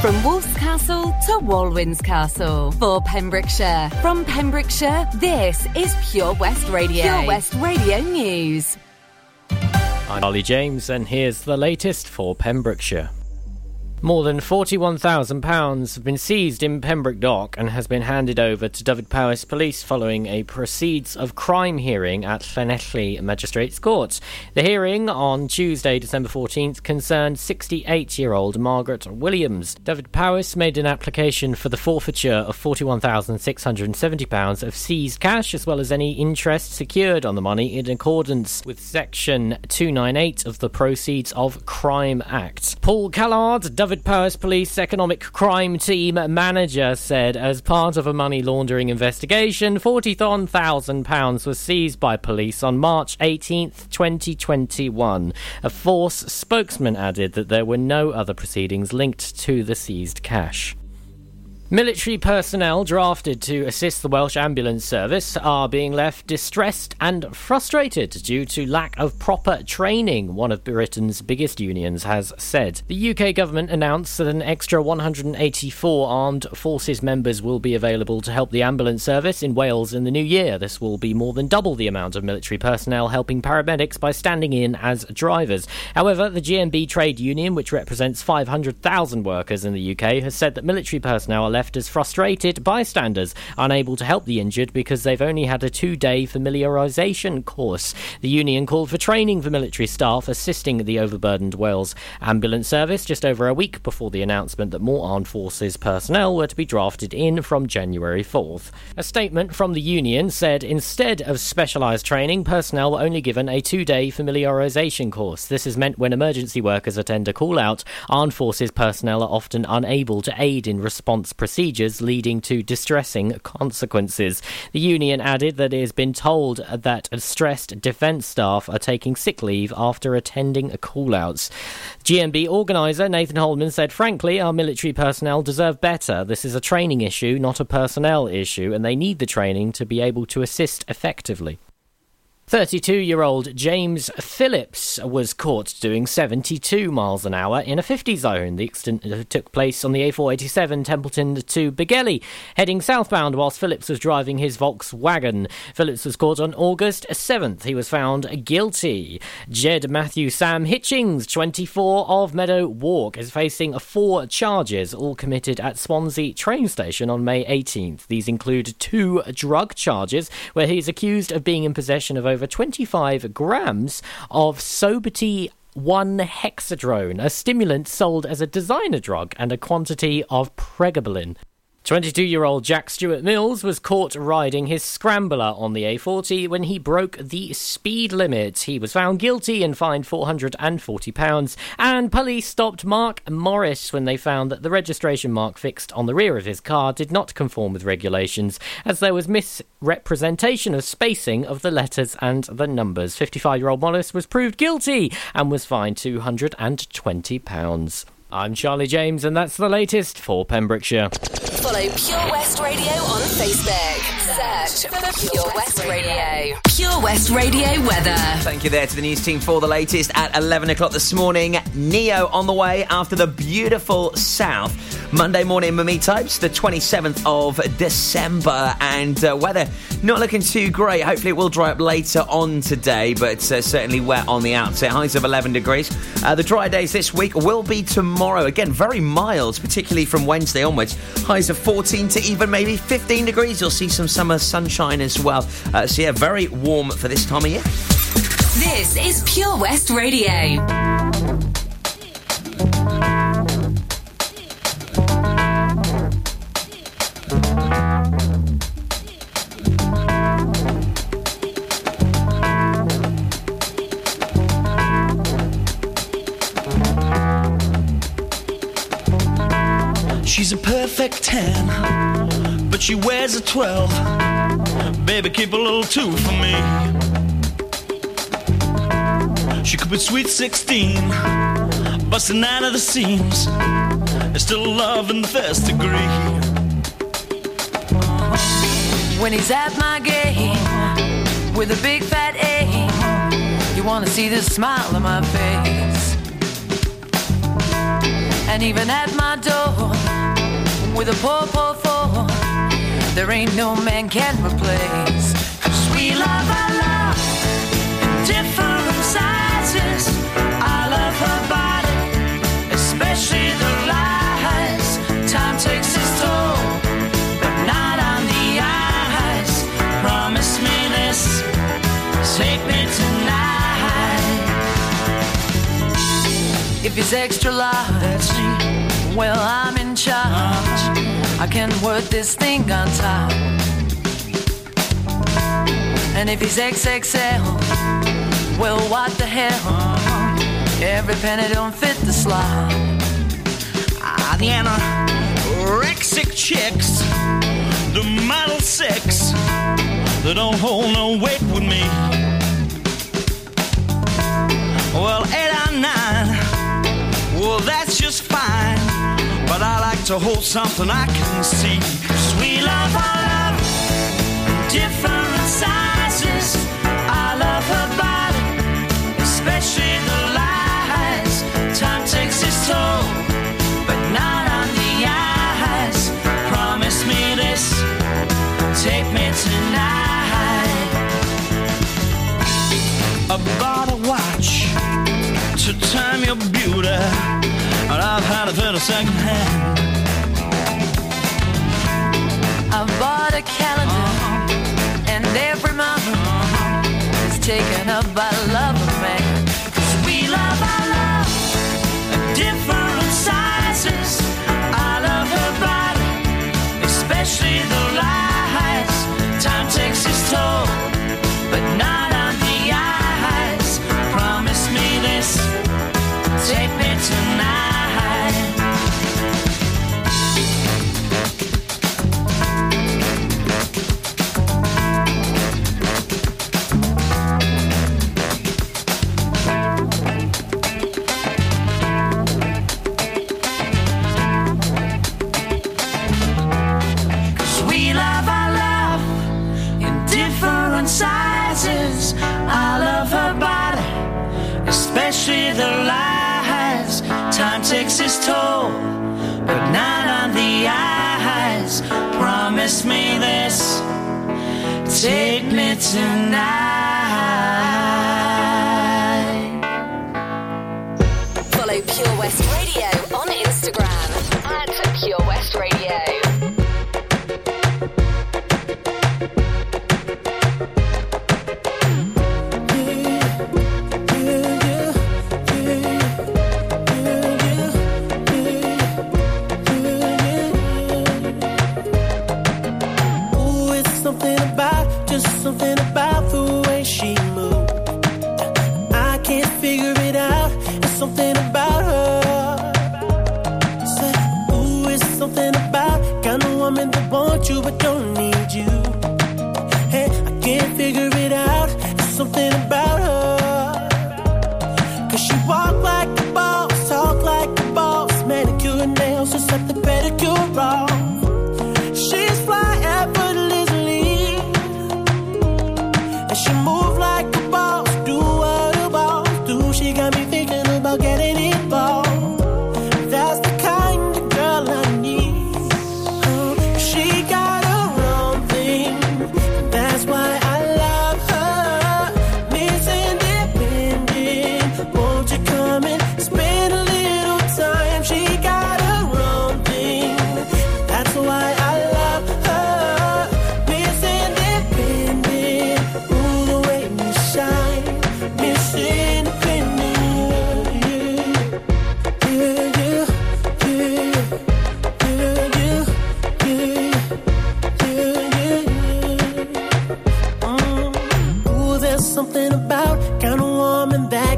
From Wolf's Castle to Walwyn's Castle. For Pembrokeshire. From Pembrokeshire, this is Pure West Radio. Pure West Radio News. I'm Ollie James, and here's the latest for Pembrokeshire. More than £41,000 have been seized in Pembroke Dock and has been handed over to Dyfed-Powys Police following a proceeds of crime hearing at Llanelli Magistrates Court. The hearing on Tuesday, December 14th, concerned 68 year old Margaret Williams. Dyfed-Powys made an application for the forfeiture of £41,670 of seized cash as well as any interest secured on the money in accordance with Section 298 of the Proceeds of Crime Act. Paul Callard, Dyfed-Powys Police Economic Crime Team manager said as part of a money laundering investigation, £41,000 was seized by police on March 18, 2021. A force spokesman added that there were no other proceedings linked to the seized cash. Military personnel drafted to assist the Welsh Ambulance Service are being left distressed and frustrated due to lack of proper training, one of Britain's biggest unions has said. The UK government announced that an extra 184 armed forces members will be available to help the ambulance service in Wales in the new year. This will be more than double the amount of military personnel helping paramedics by standing in as drivers. However, the GMB trade union, which represents 500,000 workers in the UK, has said that military personnel are left as frustrated bystanders, unable to help the injured because they've only had a two day familiarisation course. The union called for training for military staff assisting the overburdened Wales Ambulance Service just over a week before the announcement that more armed forces personnel were to be drafted in from January 4th. A statement from the union said instead of specialised training, personnel were only given a two day familiarisation course. This is meant when emergency workers attend a call out, armed forces personnel are often unable to aid in response procedures, leading to distressing consequences. The union added that it has been told that stressed defence staff are taking sick leave after attending call outs. GMB organiser Nathan Holman said, Frankly, our military personnel deserve better. This is a training issue, not a personnel issue, and they need the training to be able to assist effectively. 32 year old James Phillips was caught doing 72 miles an hour in a 50 zone. The accident uh, took place on the A487 Templeton to Begelly, heading southbound whilst Phillips was driving his Volkswagen. Phillips was caught on August 7th. He was found guilty. Jed Matthew Sam Hitchings, 24 of Meadow Walk, is facing four charges, all committed at Swansea train station on May 18th. These include two drug charges, where he is accused of being in possession of over over 25 grams of Soberty 1 hexadrone, a stimulant sold as a designer drug, and a quantity of pregabalin. 22 year old Jack Stewart Mills was caught riding his scrambler on the A40 when he broke the speed limit. He was found guilty and fined £440, and police stopped Mark Morris when they found that the registration mark fixed on the rear of his car did not conform with regulations, as there was misrepresentation of spacing of the letters and the numbers. 55 year old Morris was proved guilty and was fined £220. I'm Charlie James, and that's the latest for Pembrokeshire. Follow Pure West Radio on Facebook. Search for Pure West Radio. Pure West Radio weather. Thank you there to the news team for the latest at 11 o'clock this morning. Ne-Yo on the way after the beautiful south. Monday morning, Mummy types, the 27th of December, and uh, weather not looking too great. Hopefully, it will dry up later on today, but uh, certainly wet on the outset. Highs of 11 degrees. Uh, the dry days this week will be tomorrow. Again, very mild, particularly from Wednesday onwards. Highs of 14 to even maybe 15 degrees. You'll see some summer sunshine as well. Uh, so, yeah, very warm for this time of year. This is Pure West Radio. 10, but she wears a 12. Baby, keep a little two for me. She could be sweet 16, busting out of the seams. There's still love in the first degree. When he's at my game with a big fat A, you wanna see the smile on my face. And even at my door, with a poor, poor four. There ain't no man can replace. Cause we love our love in different sizes. I love her body, especially the lies. Time takes its toll, but not on the eyes. Promise me this, take me tonight. If it's extra large, well, I'm in charge. I can work this thing on top. And if he's XXL, well, what the hell? Every penny don't fit the slot. Ah, the anorexic chicks, the model six, they don't hold no weight with me. Well, eight or nine, well, that's just. But I like to hold something I can see. Sweet love, I love different sizes. I love her body, especially the lies. Time takes its toll, but not on the eyes. Promise me this, take me tonight. I bought a watch to time your beauty, I've had at a second hand. I bought a calendar, and every month is taken up by love of man. 'Cause we love our love in different sizes. I love her body, especially the lies. Time takes its toll, takes its toll, but not on the eyes. Promise me this, take me tonight.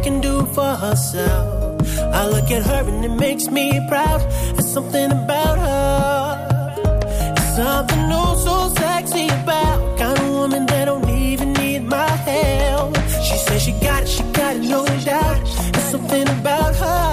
Can do for herself. I look at her and it makes me proud. There's something about her. It's something oh so sexy about kind of woman that don't even need my help. She says she got it, she got it, no doubt. There's something about her.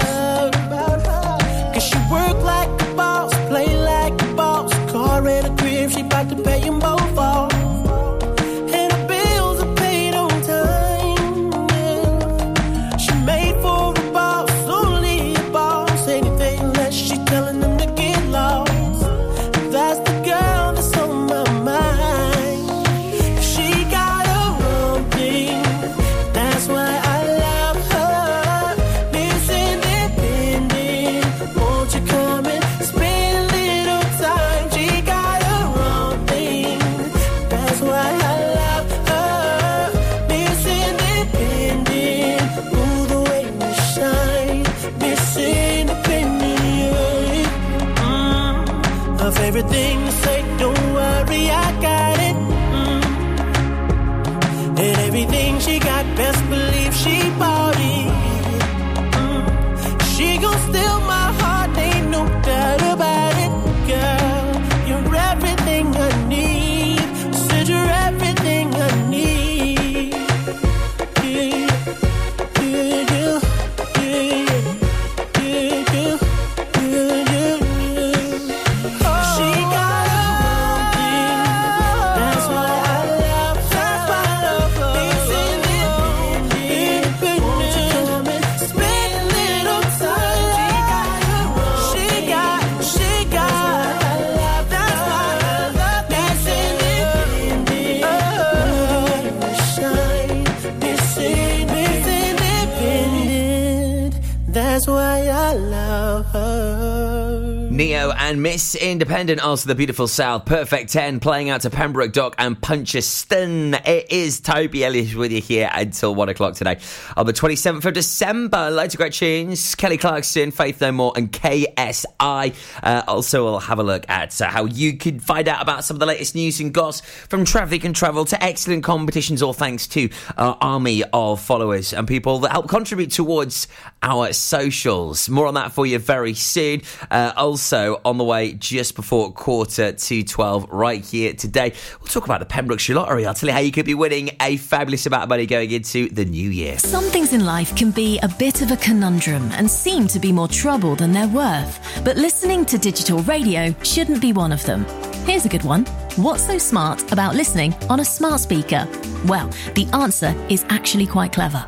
And Miss Independent, also the beautiful South. Perfect 10 playing out to Pembroke Dock and Puncheston. It is Toby Ellis with you here until 1 o'clock today on the 27th of December. Loads of great tunes. Kelly Clarkson, Faith No More, and KSI. Uh, also, we'll have a look at uh, how you could find out about some of the latest news and goss from traffic and travel to excellent competitions, all thanks to our army of followers and people that help contribute towards our socials. More on that for you very soon. Uh, also, on the way just before quarter to 12, right here today, we'll talk about the Pembrokeshire Lottery. I'll tell you how you could be winning a fabulous amount of money going into the new year. Some things in life can be a bit of a conundrum and seem to be more trouble than they're worth. But listening to digital radio shouldn't be one of them. Here's a good one. What's so smart about listening on a smart speaker? Well, the answer is actually quite clever.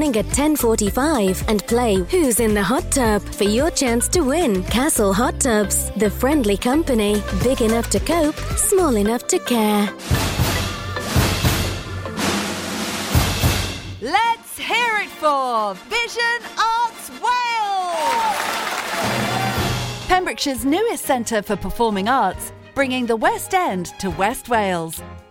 at 10:45 and play Who's in the Hot Tub for your chance to win. Castle Hot Tubs, the friendly company, big enough to cope, small enough to care. Let's hear it for Vision Arts Wales! Pembrokeshire's newest centre for performing arts, bringing the West End to West Wales,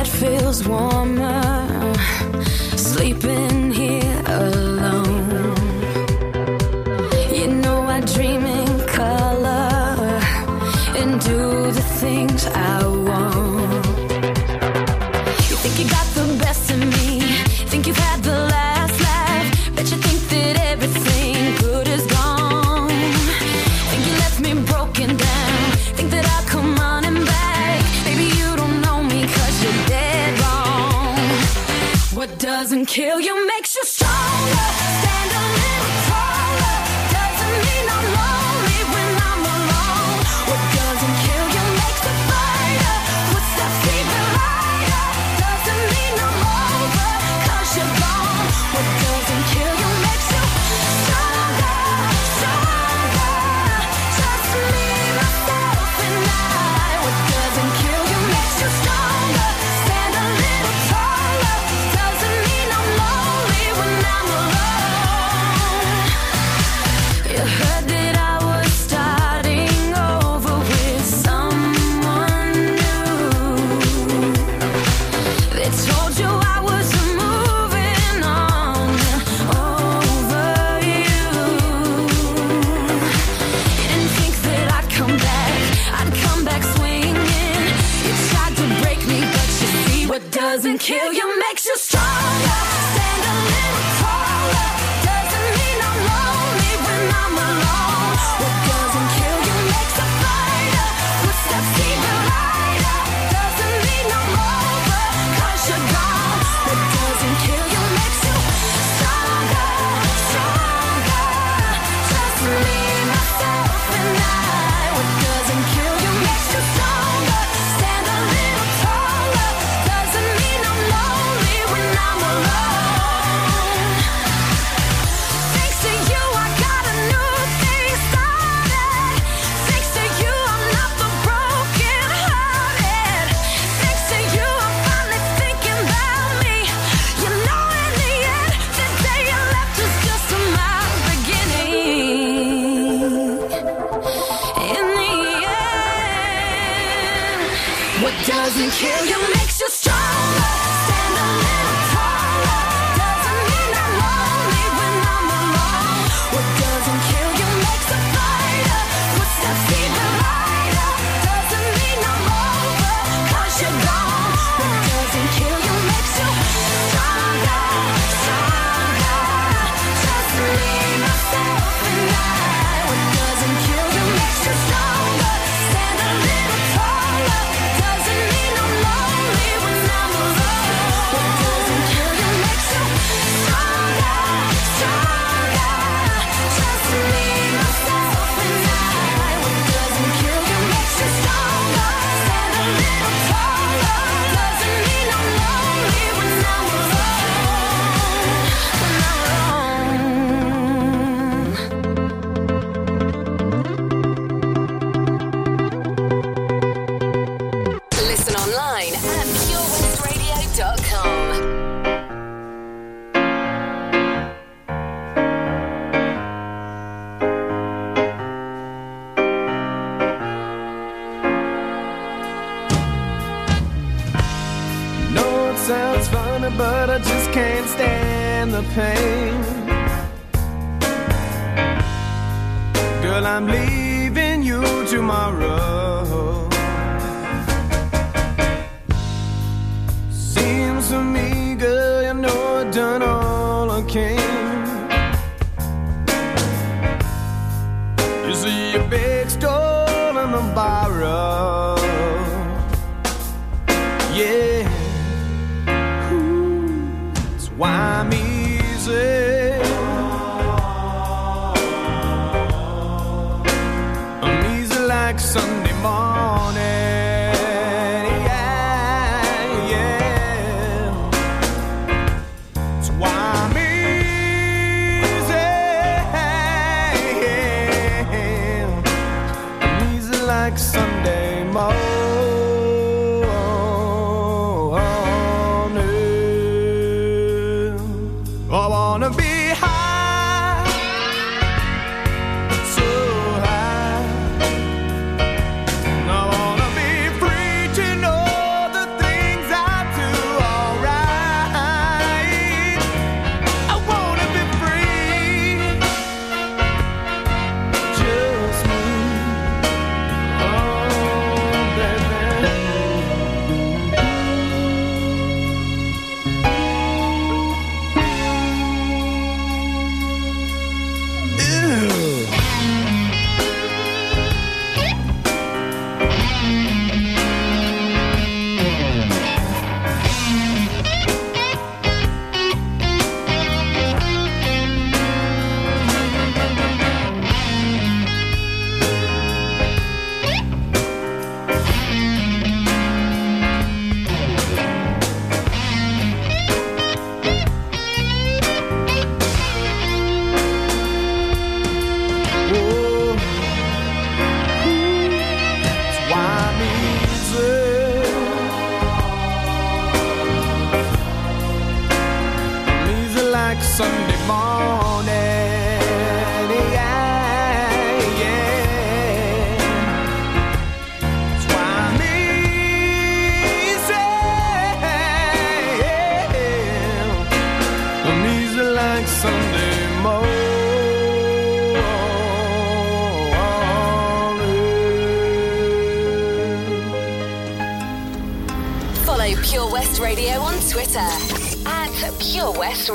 Bed feels warmer sleeping here alone. You know I dream in color and do the things I want. You think you got the kill you to me,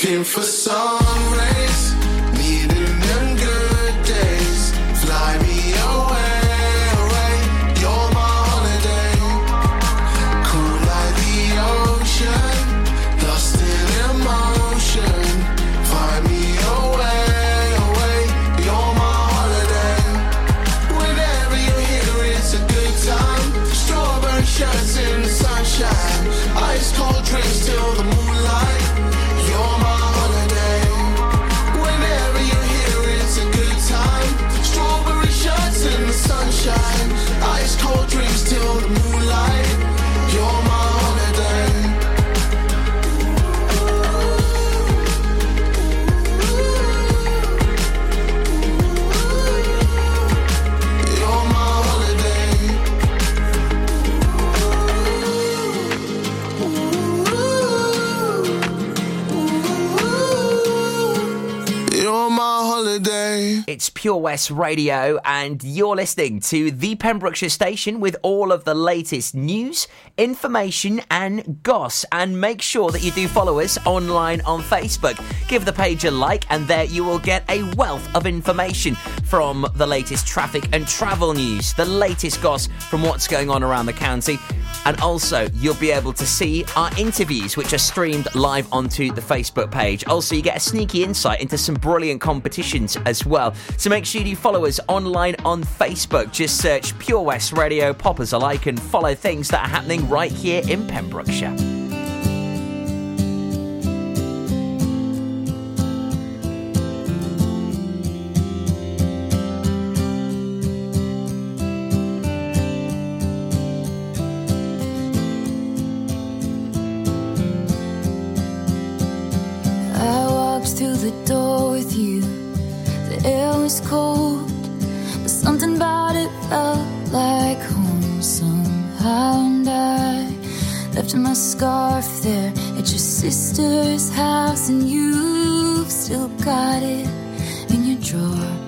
Looking for sun It's Pure West Radio, and you're listening to the Pembrokeshire station with all of the latest news, information, and goss. And make sure that you do follow us online on Facebook. Give the page a like, and there you will get a wealth of information from the latest traffic and travel news, the latest goss from what's going on around the county. And also, you'll be able to see our interviews, which are streamed live onto the Facebook page. Also, you get a sneaky insight into some brilliant competitions as well. So make sure you follow us online on Facebook. Just search Pure West Radio, pop us a like, and follow things that are happening right here in Pembrokeshire. I walked through the door with you. Cold, but something about it felt like home somehow. And I left my scarf there at your sister's house, and you've still got it in your drawer,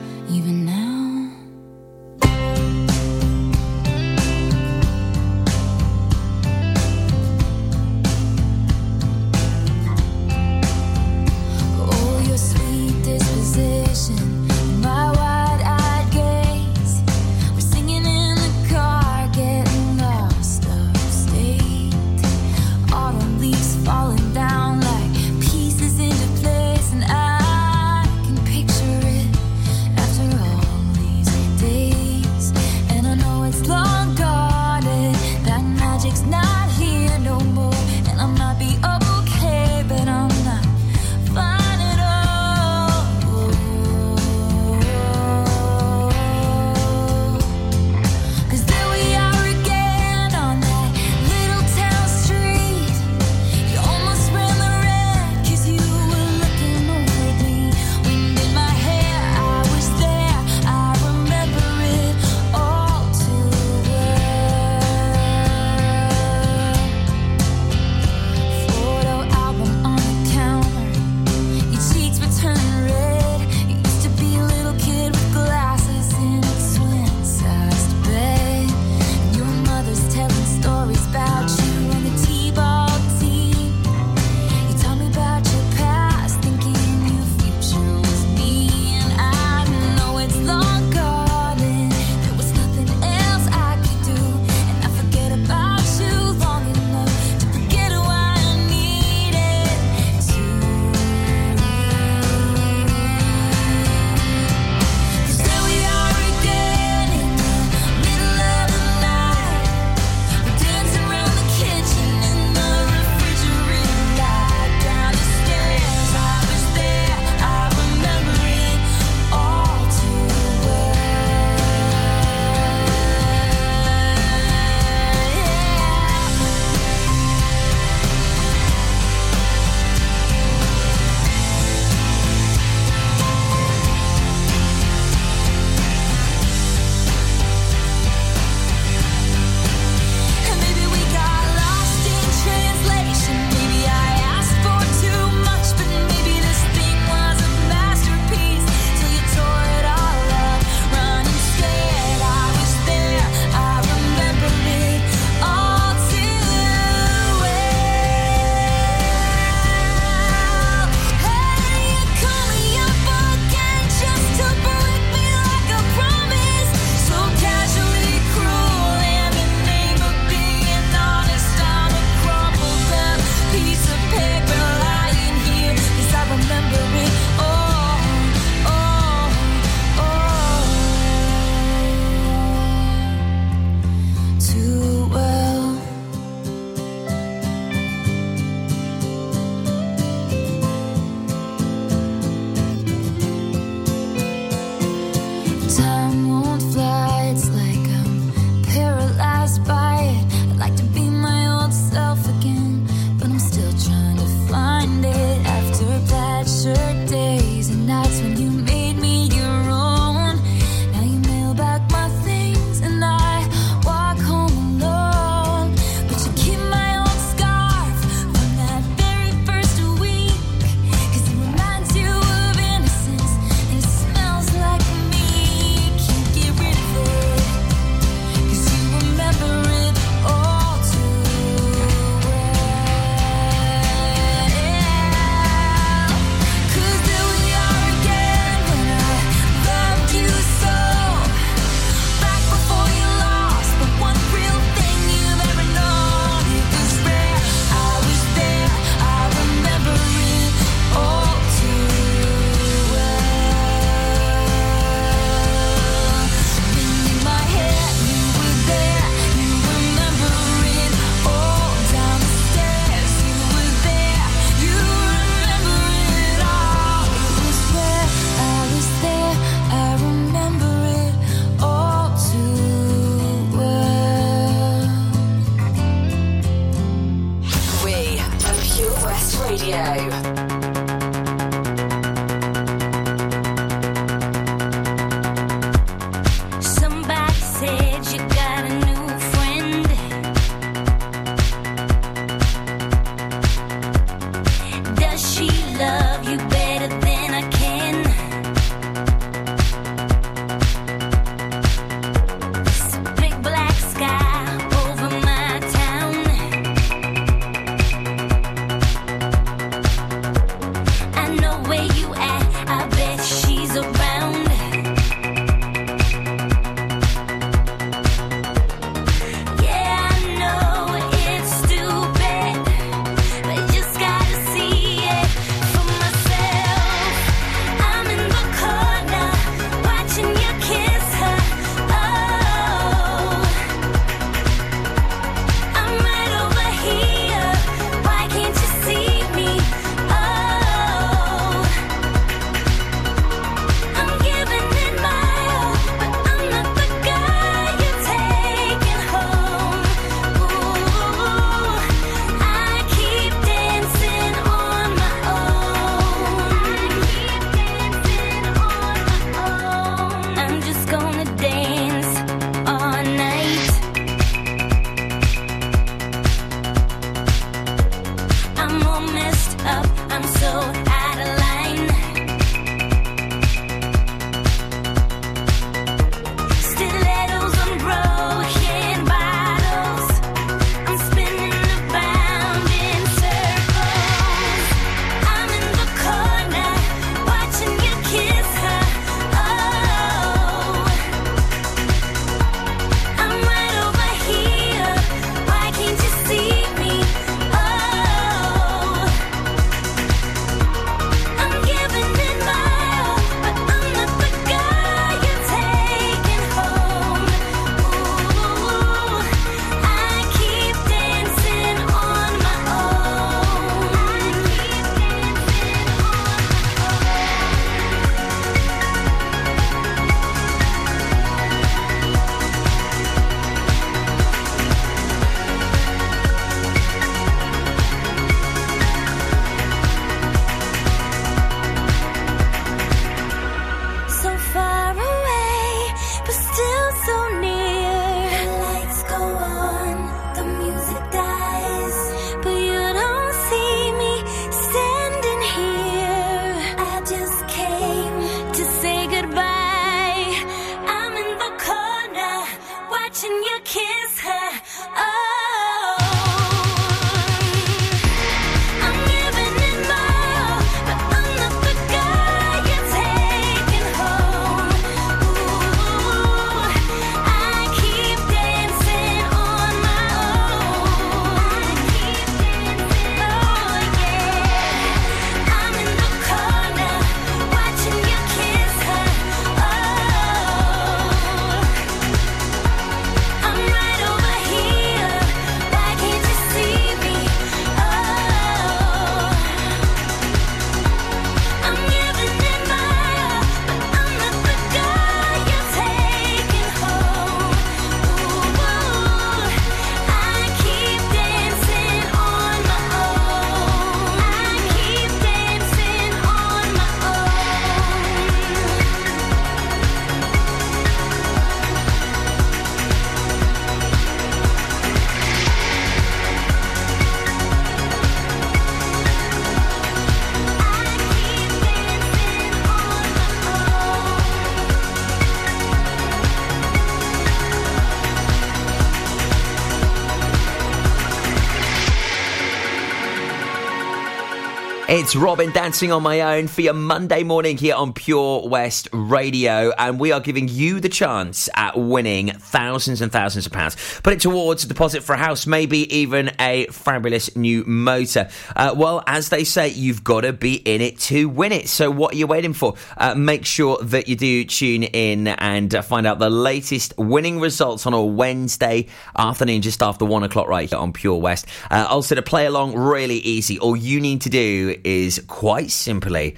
It's Robyn dancing on my own for your Monday morning here on Pure West Radio, and we are giving you the chance at winning thousands and thousands of pounds. Put it towards a deposit for a house, maybe even a fabulous new motor. Uh, well, as they say, you've got to be in it to win it. So, what are you waiting for? Uh, make sure that you do tune in and uh, find out the latest winning results on a Wednesday afternoon, just after one o'clock, right here on Pure West. Uh, also, to play along, really easy. All you need to do is quite simply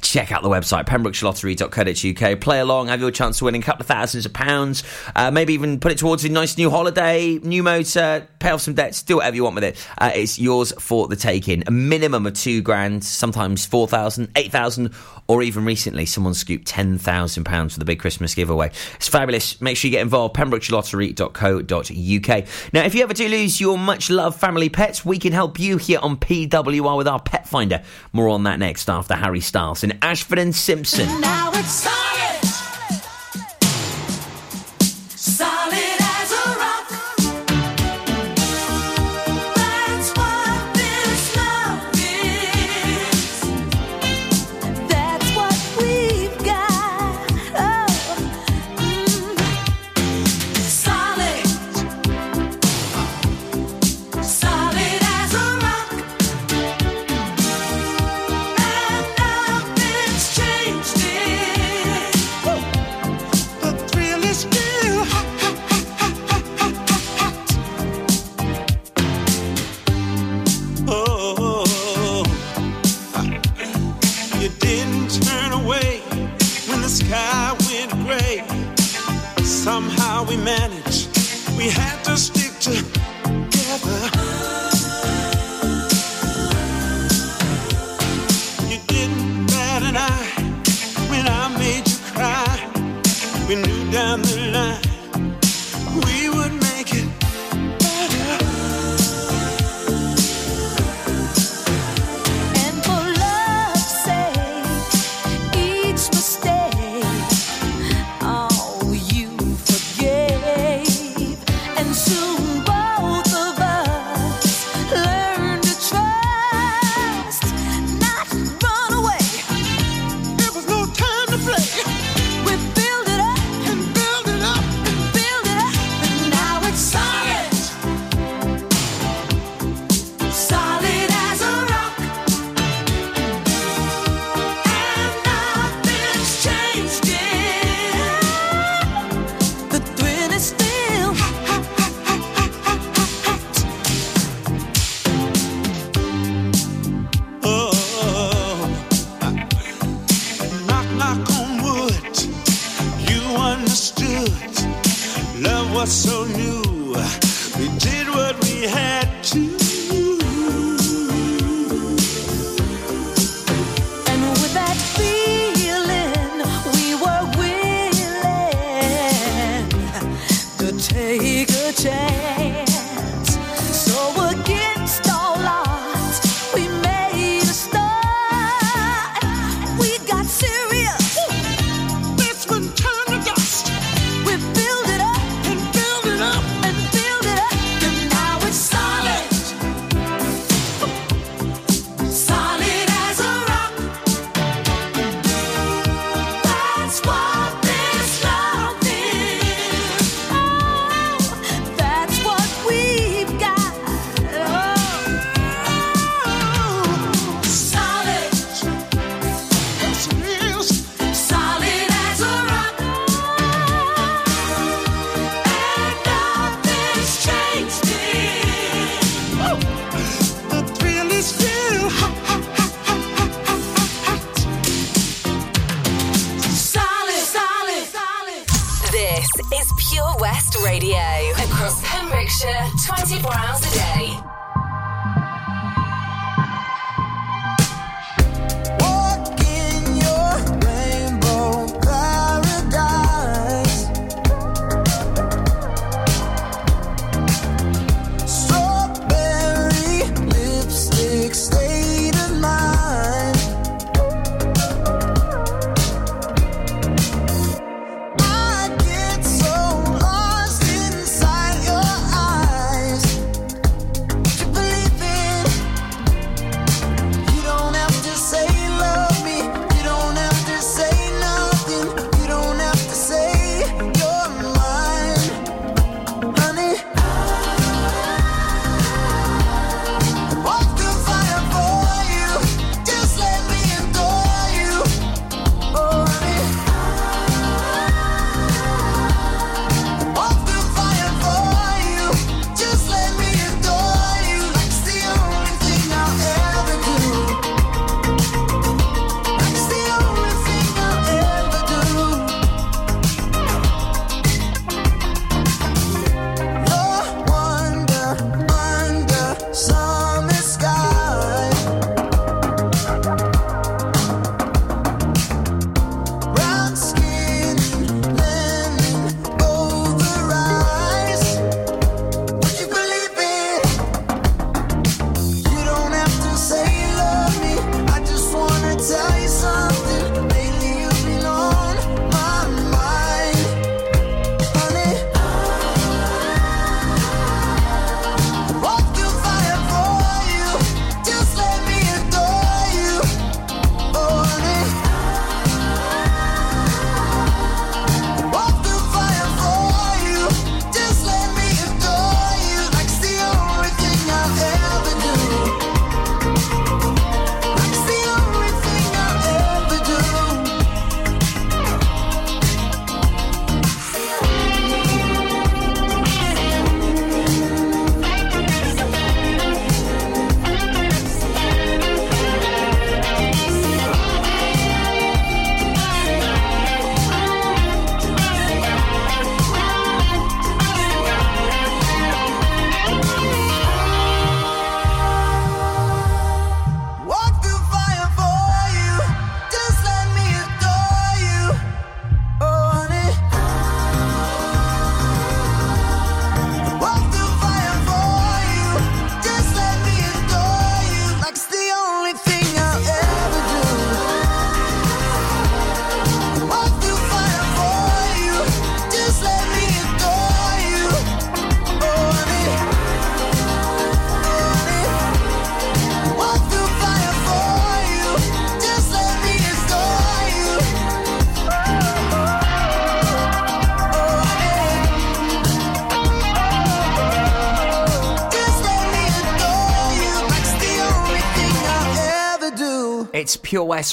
check out the website pembrokeshirelottery.co.uk play along have your chance to win a couple of thousands of pounds. Uh, maybe even put it towards a nice new holiday new motor pay off some debts do whatever you want with it. Uh, it's yours for the taking. A minimum of two grand sometimes 4,000 8,000 or even recently someone scooped £10,000 for the big Christmas giveaway. It's fabulous. Make sure you get involved pembrokeshirelottery.co.uk now if you ever do lose your much loved family pets we can help you here on PWR with our pet finder. More on that next after Harry Styles and Ashford and Simpson.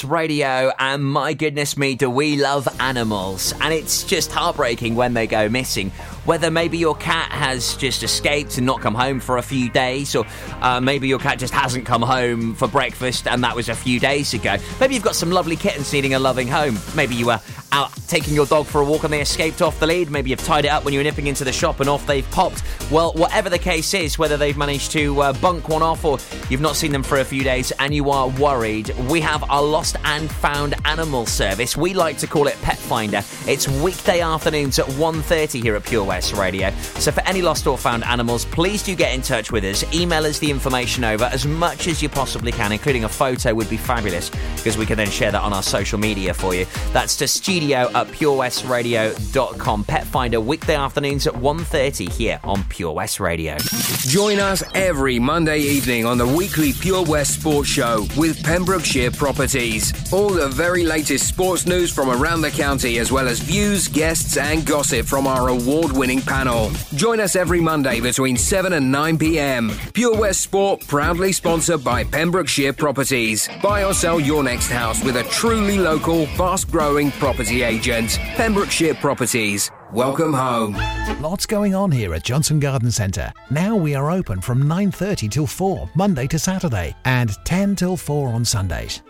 Radio, and my goodness me, do we love animals. And it's just heartbreaking when they go missing. Whether maybe your cat has just escaped and not come home for a few days, or uh, maybe your cat just hasn't come home for breakfast and that was a few days ago. Maybe you've got some lovely kittens needing a loving home. Maybe you were out taking your dog for a walk and they escaped off the lead. Maybe you've tied it up when you were nipping into the shop and off they've popped. Well, whatever the case is, whether they've managed to uh, bunk one off or you've not seen them for a few days and you are worried, we have our lost and found animal service. We like to call it Pet Finder. It's weekday afternoons at 1.30 here at Pure West Radio. So for any lost or found animals, please do get in touch with us. Email us the information over as much as you possibly can, including a photo would be fabulous because we can then share that on our social media for you. That's to studio at purewestradio.com. Pet Finder weekday afternoons at 1.30 here on Pure West Radio. Join us every Monday evening on the weekly Pure West Sports Show with Pembrokeshire Properties. All the very latest sports news from around the county, as well as views, guests, and gossip from our award winning panel. Join us every Monday between 7 and 9 pm. Pure West Sport, proudly sponsored by Pembrokeshire Properties. Buy or sell your next house with a truly local, fast growing property agent. Pembrokeshire Properties. Welcome home. Lots going on here at Johnston Garden Centre. Now we are open from 9:30 till 4 Monday to Saturday and 10 till 4 on Sundays.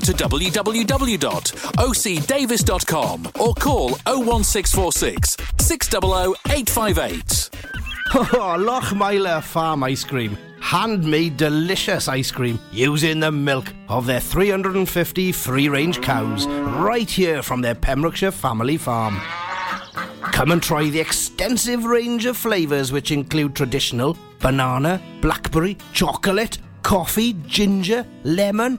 to www.ocdavis.com or call 01646 600 858. Oh, oh, oh Lochmeyler Farm Ice Cream. Handmade delicious ice cream using the milk of their 350 free range cows right here from their Pembrokeshire family farm. Come and try the extensive range of flavours which include traditional banana, blackberry, chocolate, coffee, ginger, lemon,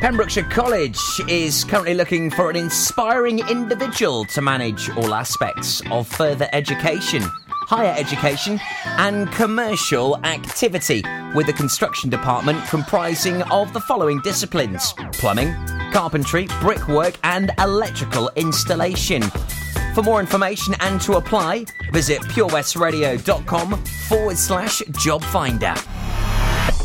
Pembrokeshire College is currently looking for an inspiring individual to manage all aspects of further education, higher education, and commercial activity, with the construction department comprising of the following disciplines plumbing, carpentry, brickwork, and electrical installation. For more information and to apply, visit purewestradio.com forward slash job finder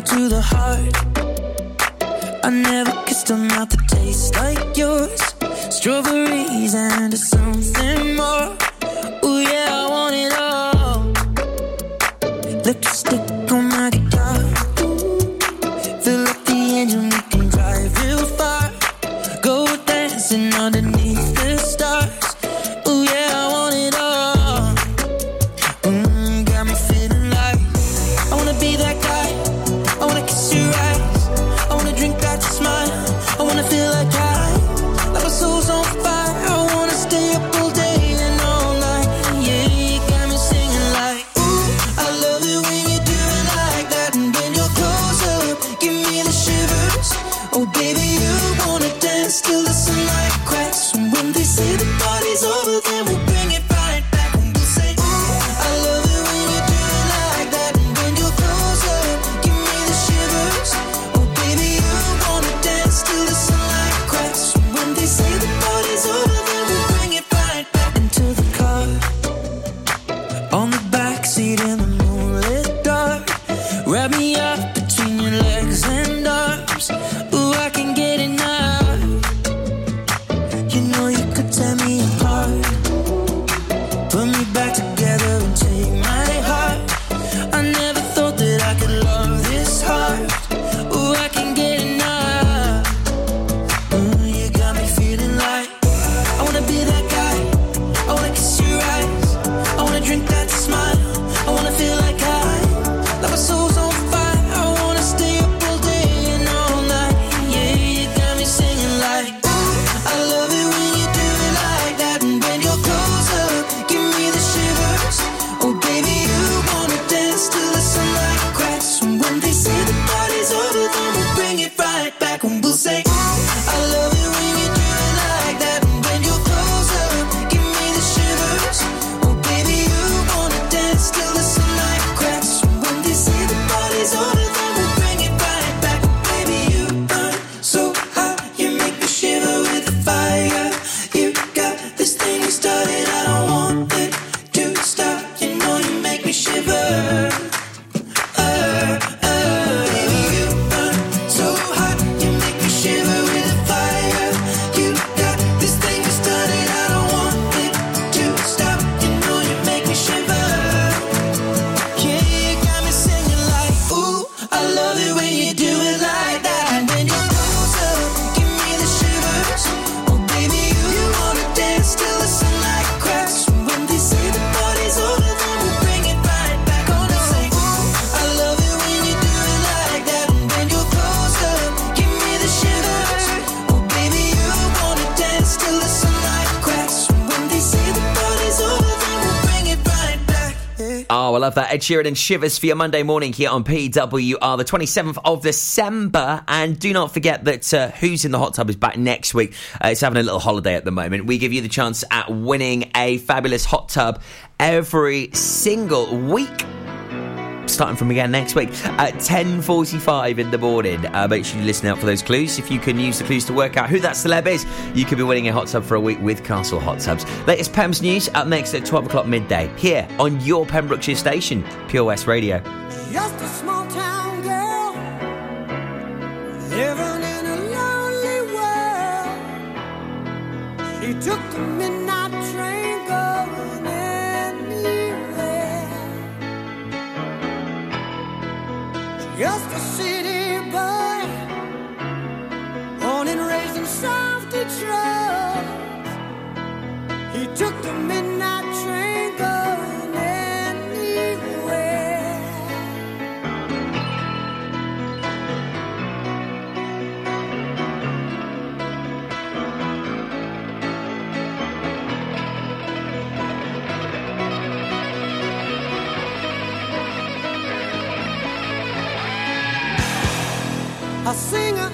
to the heart. I never kissed a mouth that tastes like yours. Strawberries and something more. Oh yeah, Sheeran and Shivers for your Monday morning here on PWR, the 27th of December. And do not forget that uh, Who's in the Hot Tub is back next week. Uh, it's having a little holiday at the moment. We give you the chance at winning a fabulous hot tub every single week starting from again next week at 10.45 in the morning. Uh, make sure you listen out for those clues. If you can use the clues to work out who that celeb is, you could be winning a hot tub for a week with Castle Hot Tubs. Latest PEMS news up next at 12 o'clock midday here on your Pembrokeshire station, Pure West Radio. Just a small town girl living in a lonely world. She took the He took the midnight train going anywhere. I sing.